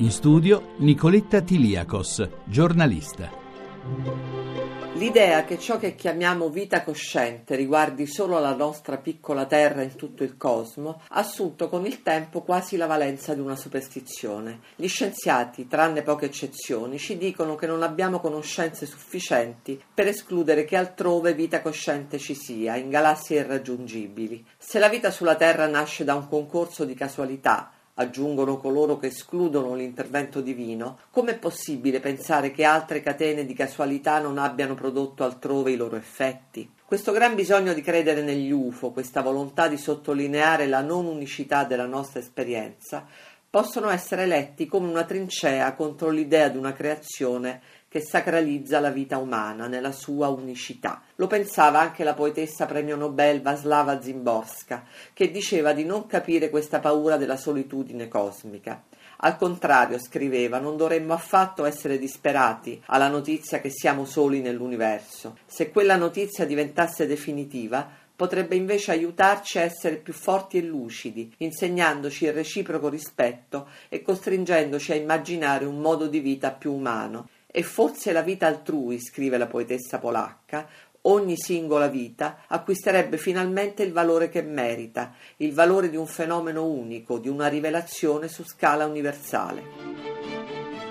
In studio Nicoletta Tiliakos, giornalista. L'idea che ciò che chiamiamo vita cosciente riguardi solo la nostra piccola terra in tutto il cosmo ha assunto con il tempo quasi la valenza di una superstizione. Gli scienziati, tranne poche eccezioni, ci dicono che non abbiamo conoscenze sufficienti per escludere che altrove vita cosciente ci sia, in galassie irraggiungibili. Se la vita sulla Terra nasce da un concorso di casualità, aggiungono coloro che escludono l'intervento divino, com'è possibile pensare che altre catene di casualità non abbiano prodotto altrove i loro effetti? Questo gran bisogno di credere negli UFO, questa volontà di sottolineare la non unicità della nostra esperienza, possono essere letti come una trincea contro l'idea di una creazione che sacralizza la vita umana nella sua unicità. Lo pensava anche la poetessa premio Nobel Vaslava Zimborska, che diceva di non capire questa paura della solitudine cosmica. Al contrario, scriveva, non dovremmo affatto essere disperati alla notizia che siamo soli nell'universo. Se quella notizia diventasse definitiva, potrebbe invece aiutarci a essere più forti e lucidi, insegnandoci il reciproco rispetto e costringendoci a immaginare un modo di vita più umano. E fosse la vita altrui, scrive la poetessa polacca, ogni singola vita acquisterebbe finalmente il valore che merita, il valore di un fenomeno unico, di una rivelazione su scala universale.